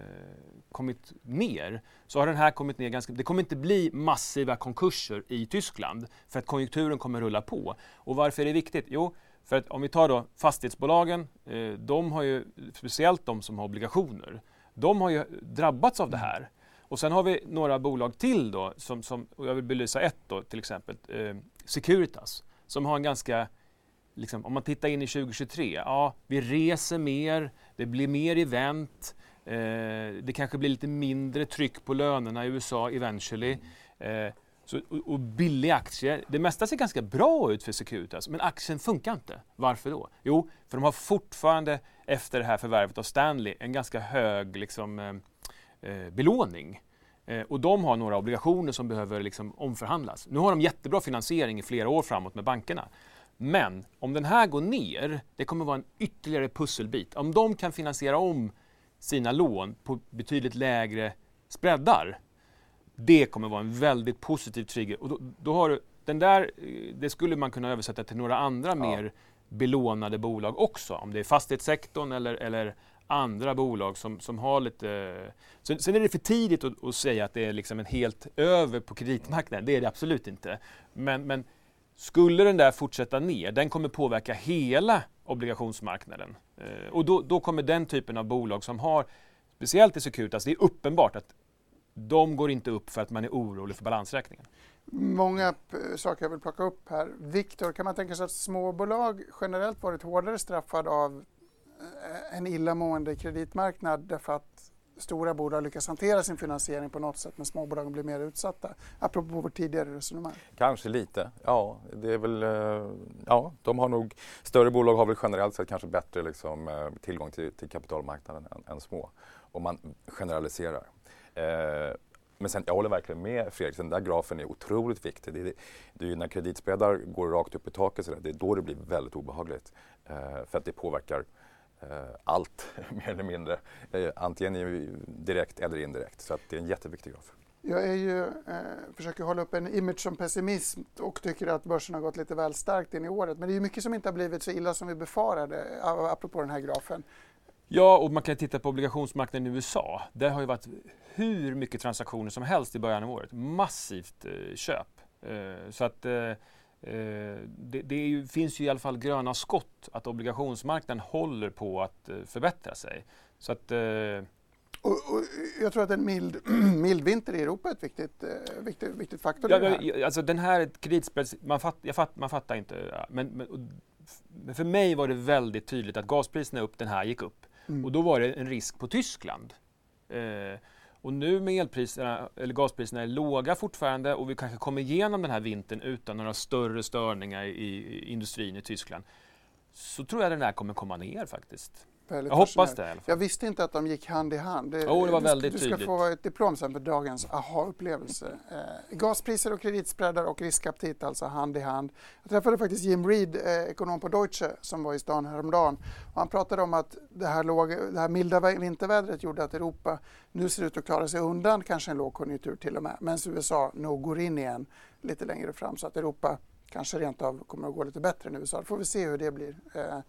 kommit ner så har den här kommit ner ganska... Det kommer inte bli massiva konkurser i Tyskland för att konjunkturen kommer rulla på. Och varför är det viktigt? Jo, för att om vi tar då fastighetsbolagen, eh, de har ju, speciellt de som har obligationer, de har ju drabbats av det här. Och sen har vi några bolag till då, som, som och jag vill belysa ett då till exempel, eh, Securitas, som har en ganska Liksom, om man tittar in i 2023, ja, vi reser mer, det blir mer event, eh, det kanske blir lite mindre tryck på lönerna i USA eventually. Eh, så, och, och billiga aktier. Det mesta ser ganska bra ut för Securitas, men aktien funkar inte. Varför då? Jo, för de har fortfarande efter det här förvärvet av Stanley en ganska hög liksom, eh, eh belåning. Eh, och de har några obligationer som behöver liksom omförhandlas. Nu har de jättebra finansiering i flera år framåt med bankerna. Men om den här går ner, det kommer vara en ytterligare pusselbit. Om de kan finansiera om sina lån på betydligt lägre spreadar, det kommer vara en väldigt positiv trigger. Och då, då har du, den där, det skulle man kunna översätta till några andra ja. mer belånade bolag också. Om det är fastighetssektorn eller, eller andra bolag som, som har lite... Sen, sen är det för tidigt att, att, säga att det är liksom en helt över på kreditmarknaden. Det är det absolut inte. Men, men skulle den där fortsätta ner, den kommer påverka hela obligationsmarknaden. Eh, och då, då, kommer den typen av bolag som har, speciellt i Securitas, det är uppenbart att de går inte upp för att man är orolig för balansräkningen. Många eh, saker jag vill plocka upp här. Viktor, kan man tänka sig att småbolag generellt varit hårdare straffade av eh, en illamående kreditmarknad därför att stora bolag lyckas hantera sin finansiering på något sätt men småbolagen blir mer utsatta. Apropå vårt tidigare resonemang. Kanske lite, ja. Det är väl, eh, ja, de har nog, större bolag har väl generellt sett kanske bättre liksom, eh, tillgång till, till kapitalmarknaden än, än, små. Om man generaliserar. Eh, men sen, jag håller verkligen med Fredrik, den där grafen är otroligt viktig. Det är, det är när kreditspreadar går rakt upp i taket, så det är då det blir väldigt obehagligt. Eh, för att det påverkar Eh, allt *laughs* mer eller mindre. Eh, antingen direkt eller indirekt. Så att det är en jätteviktig graf. Jag är ju, eh, försöker hålla upp en image som pessimist och tycker att börsen har gått lite väl starkt in i året. Men det är mycket som inte har blivit så illa som vi befarade, apropå den här grafen. Ja, och man kan titta på obligationsmarknaden i USA. Där har ju varit hur mycket transaktioner som helst i början av året. Massivt eh, köp. Eh, så att eh, Eh, det, det ju, finns ju i alla fall gröna skott att obligationsmarknaden håller på att eh, förbättra sig. Så att, eh, och, och jag tror att en mild, *clears throat* mild vinter i Europa är ett viktigt, viktigt, viktigt faktor ja, här. Alltså den här kreditspreads, man, fatt, fatt, man fattar inte. Men, men, men, för mig var det väldigt tydligt att gaspriserna upp, den här gick upp. Mm. Och då var det en risk på Tyskland. Eh, och nu med elpriserna, eller gaspriserna är låga fortfarande och vi kanske kommer igenom den här vintern utan några större störningar i industrin i Tyskland. Så tror jag den här kommer komma ner faktiskt. Väldigt jag hoppas det i alla fall. Jag visste inte att de gick hand i hand. Det, oh, det var väldigt du, ska, du ska få ett diplom sen för dagens aha-upplevelse. Eh, gaspriser och kreditspreadar och riskaptit alltså hand i hand. Jag träffade faktiskt Jim Reed, eh, ekonom på Deutsche, som var i stan häromdagen. Och han pratade om att det här, låg, det här milda vintervädret gjorde att Europa nu ser ut att klara sig undan kanske en lågkonjunktur till och med. Medan USA nog går in igen lite längre fram så att Europa kanske rent av kommer att gå lite bättre än USA. Då får vi se hur det blir. Eh,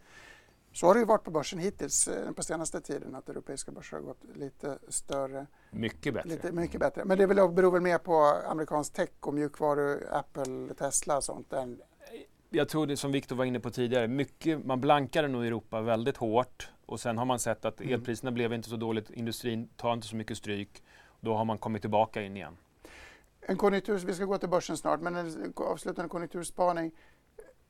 så har det ju varit på börsen hittills eh, på senaste tiden att europeiska börser har gått lite större. Mycket bättre. Lite, mycket bättre. Men det beror väl mer på amerikansk tech och mjukvaru, Apple, Tesla och sånt. Än... Jag tror det som Viktor var inne på tidigare, mycket, man blankade nog Europa väldigt hårt och sen har man sett att mm. elpriserna blev inte så dåligt, industrin tar inte så mycket stryk. Då har man kommit tillbaka in igen. En konjunktur, vi ska gå till börsen snart, men en avslutande konjunkturspaning.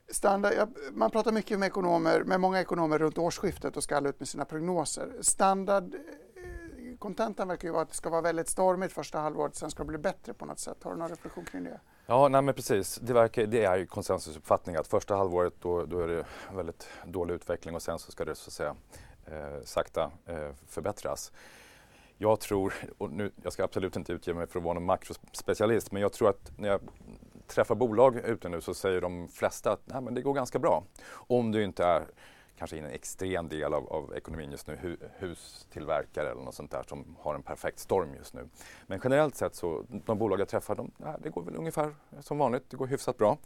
Standard, man pratar mycket med ekonomer, med många ekonomer runt årsskiftet och ska alla ut med sina prognoser. Standard eh, kontentan verkar ju vara att det ska vara väldigt stormigt första halvåret, sen ska det bli bättre på något sätt. Har du någon reflektion kring det? Ja, nej men precis. Det, verkar, det är ju konsensusuppfattning att första halvåret då, då är det väldigt dålig utveckling och sen så ska det så att säga eh, sakta eh, förbättras. Jag tror, och nu, jag ska absolut inte utge mig för att vara någon makrospecialist, men jag tror att när jag träffar bolag ute nu så säger de flesta att Nej, men det går ganska bra. Om du inte är kanske i en extrem del av, av ekonomin just nu, hu, hustillverkare eller något sånt där som har en perfekt storm just nu. Men generellt sett så, de bolag jag träffar, de, nej, det går väl ungefär som vanligt, det går hyfsat bra.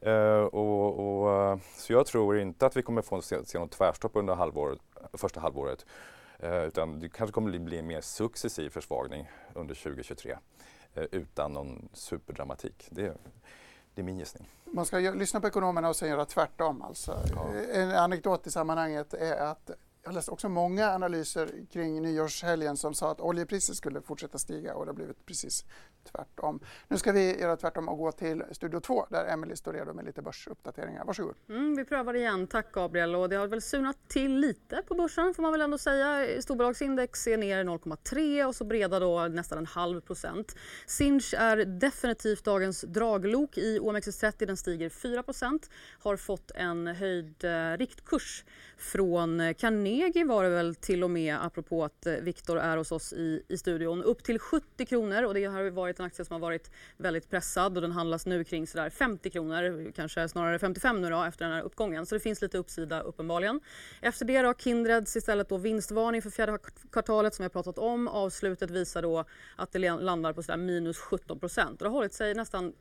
Eh, och, och, eh, så jag tror inte att vi kommer få se, se något tvärstopp under halvåret, första halvåret. Eh, utan det kanske kommer bli en mer successiv försvagning under 2023 utan någon superdramatik. Det, det är min gissning. Man ska lyssna på ekonomerna och sen göra tvärtom. Alltså. Ja. En anekdot i sammanhanget är att jag läste också många analyser kring nyårshelgen som sa att oljepriset skulle fortsätta stiga och det har blivit precis tvärtom. Nu ska vi göra tvärtom och gå till Studio 2 där Emelie står redo med lite börsuppdateringar. Varsågod. Mm, vi prövar igen. Tack Gabriel. Och det har väl sunat till lite på börsen får man väl ändå säga. Storbolagsindex är ner 0,3 och så breda då nästan en halv procent. Sinch är definitivt dagens draglok i OMXS30. Den stiger 4 procent. Har fått en höjd eh, riktkurs från Carnegie Carnegie var det väl till och med apropå att eh, Viktor är hos oss i, i studion. Upp till 70 kronor och det har varit en aktie som har varit väldigt pressad och den handlas nu kring sådär 50 kronor, kanske snarare 55 nu då efter den här uppgången. Så det finns lite uppsida uppenbarligen. Efter det då Kindreds istället då vinstvarning för fjärde kvartalet som vi har pratat om. Avslutet visar då att det landar på sådär minus 17 procent. Det har hållit sig nästan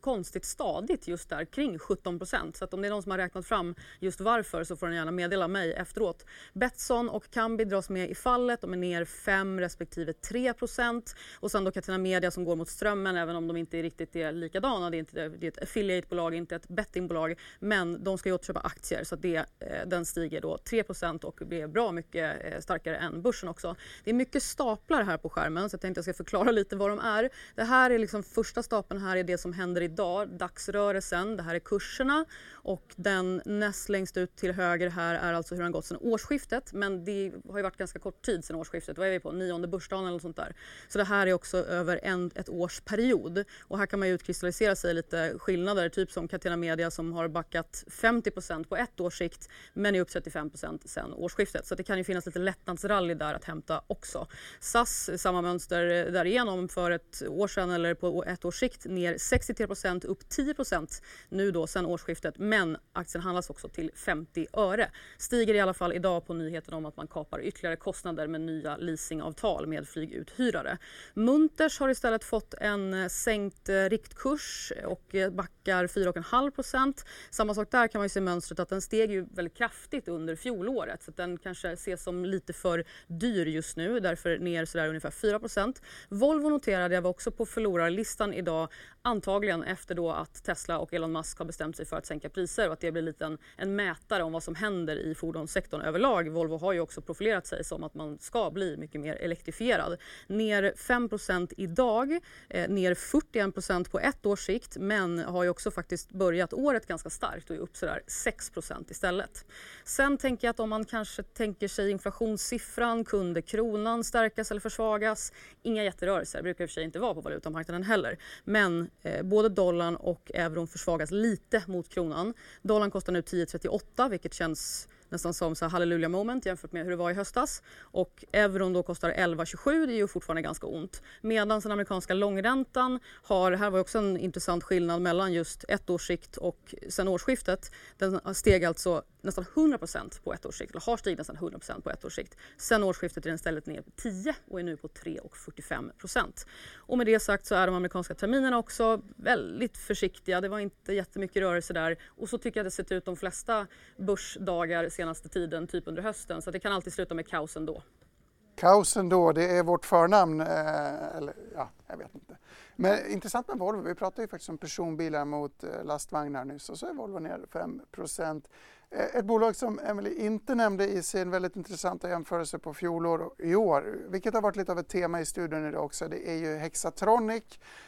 konstigt stadigt just där kring 17 procent. Så att om det är någon som har räknat fram just varför så får den gärna meddela mig efteråt. Betsson och Kambi dras med i fallet. De är ner 5 respektive 3 procent. Och sen då Catena Media som går mot strömmen även om de inte riktigt är likadana. Det är, inte, det är ett affiliatebolag, inte ett bettingbolag. Men de ska ju återköpa aktier så att det, eh, den stiger då 3 procent och blir bra mycket eh, starkare än börsen också. Det är mycket staplar här på skärmen så jag tänkte jag ska förklara *laughs* lite vad de är. Det här är liksom första stapeln här är det som händer i idag, dagsrörelsen, det här är kurserna och den näst längst ut till höger här är alltså hur den gått sedan årsskiftet. Men det har ju varit ganska kort tid sedan årsskiftet. Vad är vi på? Nionde börsdagen eller något sånt där. Så det här är också över en, ett års period. Och här kan man ju utkristallisera sig lite skillnader. Typ som Catena Media som har backat 50% på ett års sikt men är upp 35% sedan årsskiftet. Så det kan ju finnas lite lättnadsrally där att hämta också. SAS, samma mönster därigenom för ett år sedan eller på ett års sikt ner 63 upp 10% nu då sedan årsskiftet men aktien handlas också till 50 öre. Stiger i alla fall idag på nyheten om att man kapar ytterligare kostnader med nya leasingavtal med flyguthyrare. Munters har istället fått en eh, sänkt eh, riktkurs och eh, backar 4,5% Samma sak där kan man ju se mönstret att den steg ju väldigt kraftigt under fjolåret så den kanske ses som lite för dyr just nu, därför ner sådär ungefär 4% Volvo noterade jag var också på förlorarlistan idag, antagligen efter då att Tesla och Elon Musk har bestämt sig för att sänka priser och att det blir lite en, en mätare om vad som händer i fordonssektorn överlag. Volvo har ju också profilerat sig som att man ska bli mycket mer elektrifierad. Ner 5% idag, eh, ner 41% på ett års sikt men har ju också faktiskt börjat året ganska starkt och är upp sådär 6 istället. Sen tänker jag att om man kanske tänker sig inflationssiffran, kunde kronan stärkas eller försvagas? Inga jätterörelser, det brukar i och för sig inte vara på valutamarknaden heller. Men eh, både dollarn och euron försvagas lite mot kronan. Dollarn kostar nu 10,38 vilket känns nästan som så halleluja moment jämfört med hur det var i höstas. Och euron då kostar 11,27, det är ju fortfarande ganska ont. Medan den amerikanska långräntan har, här var också en intressant skillnad mellan just ett års sikt och sen årsskiftet. Den steg alltså nästan 100% på ett års sikt, eller har stigit nästan 100% på ett års sikt. Sen årsskiftet är den istället ner 10 och är nu på 3,45% Och med det sagt så är de amerikanska terminerna också väldigt försiktiga. Det var inte jättemycket rörelse där och så tycker jag det sett ut de flesta börsdagar senaste tiden, typ under hösten. Så det kan alltid sluta med kaos ändå. Kaos ändå, det är vårt förnamn. Eh, eller ja, jag vet inte. Men intressant med Volvo, vi pratade ju faktiskt om personbilar mot eh, lastvagnar nyss och så är Volvo ner 5 Eh, ett bolag som Emily inte nämnde i sin väldigt intressanta jämförelse på fjolår och i år, vilket har varit lite av ett tema i studion idag också, det är ju Hexatronic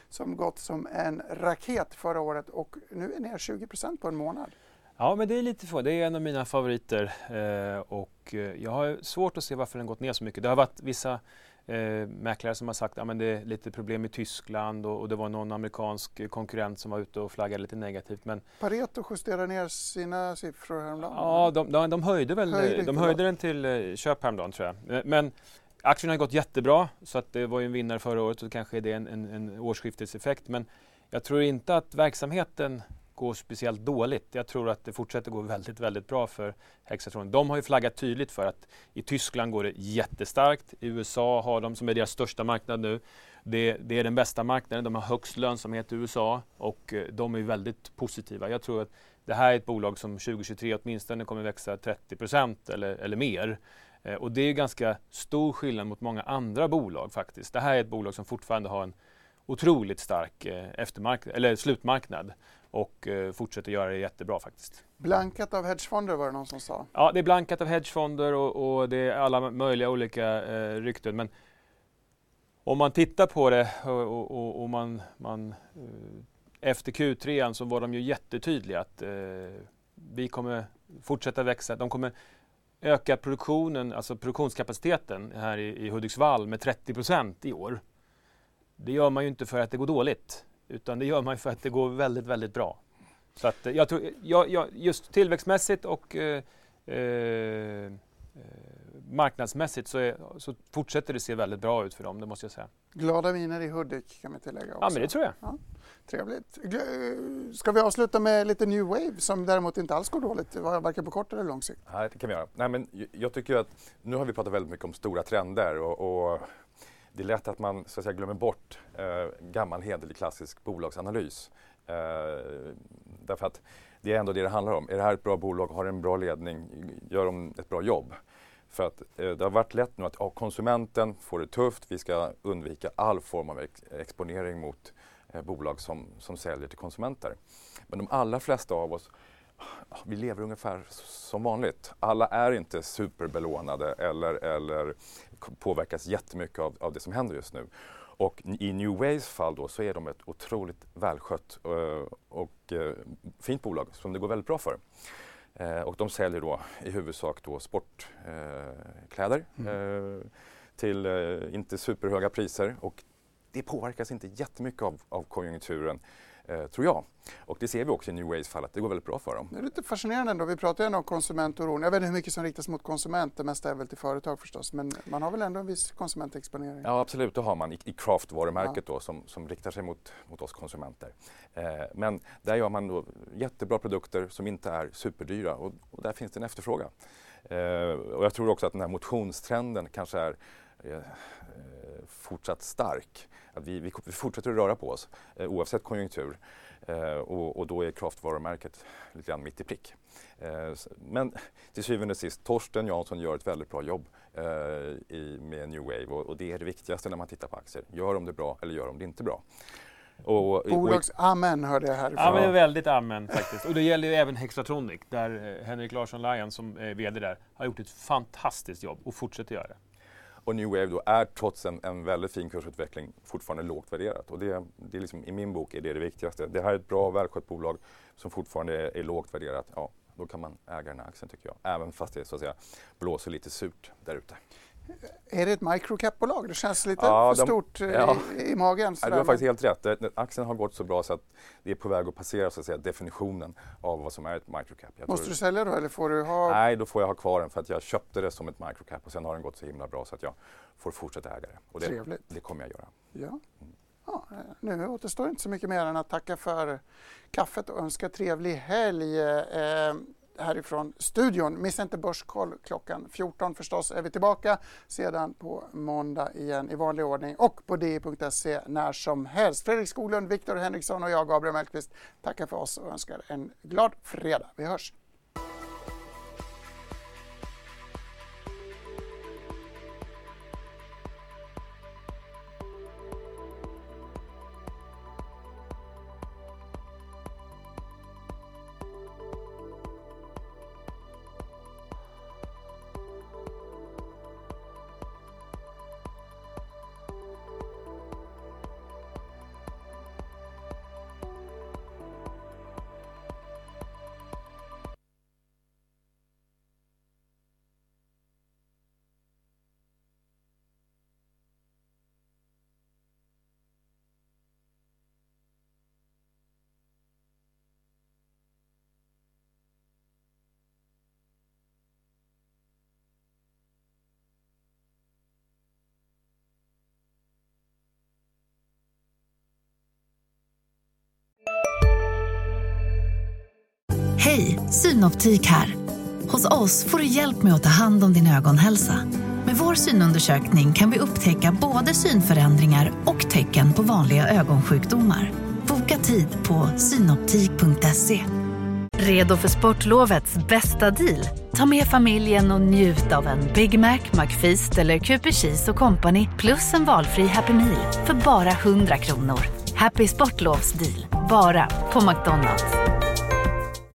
som gått som en raket förra året och nu är ner 20% på en månad. Ja, men det är lite få. Det är en av mina favoriter eh, och eh, jag har svårt att se varför den gått ner så mycket. Det har varit vissa eh, mäklare som har sagt att ja, det är lite problem i Tyskland och, och, det var någon amerikansk konkurrent som var ute och flaggade lite negativt. Men... Pareto justerade ner sina siffror häromdagen? Ja, de, de, de höjde väl höjde de höjde den till eh, köp häromdagen tror jag. Eh, men aktien har gått jättebra så att det var ju en vinnare förra året och kanske är det en, en, en årsskifteseffekt. Men Jag tror inte att verksamheten gå speciellt dåligt. Jag tror att det fortsätter gå *laughs* väldigt, väldigt bra för Hexatron. De har ju flaggat tydligt för att i Tyskland går det jättestarkt. I USA har de, som är deras största marknad nu, det, det är den bästa marknaden. De har högst lönsamhet i USA och eh, de är väldigt positiva. Jag tror att det här är ett bolag som 2023 åtminstone kommer växa 30 procent eller, eller mer. Eh, och det är ganska stor skillnad mot många andra bolag faktiskt. Det här är ett bolag som fortfarande har en otroligt stark eh, eftermarknad, eller slutmarknad och eh, fortsätter göra det jättebra faktiskt. Blankat av hedgefonder var det någon som sa. Ja, det är blankat av hedgefonder och, och det är alla möjliga olika eh, rykten. Men om man tittar på det och, och, och man, man eh, efter Q3 så var de ju jättetydliga att eh, vi kommer fortsätta växa. De kommer öka produktionen, alltså produktionskapaciteten här i, i Hudiksvall med 30 procent i år. Det gör man ju inte för att det går dåligt utan det gör man för att det går väldigt, väldigt bra. Så att jag tror, jag, jag, just tillväxtmässigt och eh, eh, marknadsmässigt så, är, så, fortsätter det se väldigt bra ut för dem, det måste jag säga. Glada miner i Hudik kan vi tillägga också. Ja, men det tror jag. Ja, trevligt. Ska vi avsluta med lite New Wave som däremot inte alls går dåligt, varken på kort eller lång sikt? Nej, det kan vi göra. Nej, men jag tycker att nu har vi pratat väldigt mycket om stora trender och, och det är lätt att man så att säga, glömmer bort eh, gammal hederlig klassisk bolagsanalys. Eh, därför att det är ändå det det handlar om. Är det här ett bra bolag? Har det en bra ledning? Gör de ett bra jobb? För att eh, det har varit lätt nu att ja, konsumenten får det tufft. Vi ska undvika all form av ex exponering mot eh, bolag som, som säljer till konsumenter. Men de allra flesta av oss vi lever ungefär som vanligt. Alla är inte superbelånade eller, eller påverkas jättemycket av, av det som händer just nu. Och i New Ways fall då så är de ett otroligt välskött uh, och uh, fint bolag som det går väldigt bra för. Uh, och de säljer då i huvudsak då sportkläder mm. till inte superhöga priser och det påverkas inte jättemycket av, av konjunkturen eh, tror jag. Och det ser vi också i New Ways fall att det går väldigt bra för dem. Det är lite fascinerande ändå. Vi pratar ju om konsumentoron. Jag vet inte hur mycket som riktas mot konsument, det mesta är väl till företag förstås, men man har väl ändå en viss konsumentexponering? Ja absolut, det har man i, i Craft-varumärket ja. då som, som riktar sig mot, mot oss konsumenter. Eh, men där gör man då jättebra produkter som inte är superdyra och, och där finns det en efterfrågan. Eh, och jag tror också att den här motionstrenden kanske är eh, fortsatt stark. Att vi, vi, vi fortsätter att röra på oss eh, oavsett konjunktur eh, och, och, då är Craft-varumärket lite grann mitt i prick. Eh, men till syvende och sist, Torsten Jansson gör ett väldigt bra jobb eh, i, med New Wave och, och, det är det viktigaste när man tittar på aktier. Gör de det bra eller gör de det inte bra? Och, Bolags-amen hörde jag härifrån. Ja, men det är väldigt amen faktiskt. Och det gäller ju även Hexatronic där eh, Henrik Larsson Lyon som är VD där har gjort ett fantastiskt jobb och fortsätter göra det. Och New Wave då är trots en, en väldigt fin kursutveckling fortfarande lågt värderat. Och det, det är liksom, i min bok är det det viktigaste. Det här är ett bra välskött bolag som fortfarande är, är lågt värderat. Ja, då kan man äga den här aktien tycker jag. Även fast det så att säga blåser lite surt där ute. Är det ett microcap-bolag? Det känns lite ja, för de, stort eh, ja. i, i, magen. Ja, du har faktiskt helt rätt. Aktien har gått så bra så att det är på väg att passera så att säga, definitionen av vad som är ett microcap. Jag Måste du sälja då eller får du ha? Nej, då får jag ha kvar den för att jag köpte det som ett microcap och sen har den gått så himla bra så att jag får fortsätta äga det. Och det, Trevligt. det kommer jag göra. Ja. Mm. Ja, nu återstår inte så mycket mer än att tacka för kaffet och önska trevlig helg. Eh, härifrån studion. Missa inte Börskoll klockan 14 förstås är vi tillbaka. Sedan på måndag igen i vanlig ordning och på di.se när som helst. Fredrik Skoglund, Viktor Henriksson och jag, Gabriel Mellqvist, tackar för oss och önskar en glad fredag. Vi hörs! Hej, Synoptik här. Hos oss får du hjälp med att ta hand om din ögonhälsa. Med vår synundersökning kan vi upptäcka både synförändringar och tecken på vanliga ögonsjukdomar. Boka tid på synoptik.se. Redo för sportlovets bästa deal? Ta med familjen och njut av en Big Mac, McFeast eller Cooper och Company plus en valfri Happy Meal för bara 100 kronor. Happy Sportlovs deal, bara på McDonalds.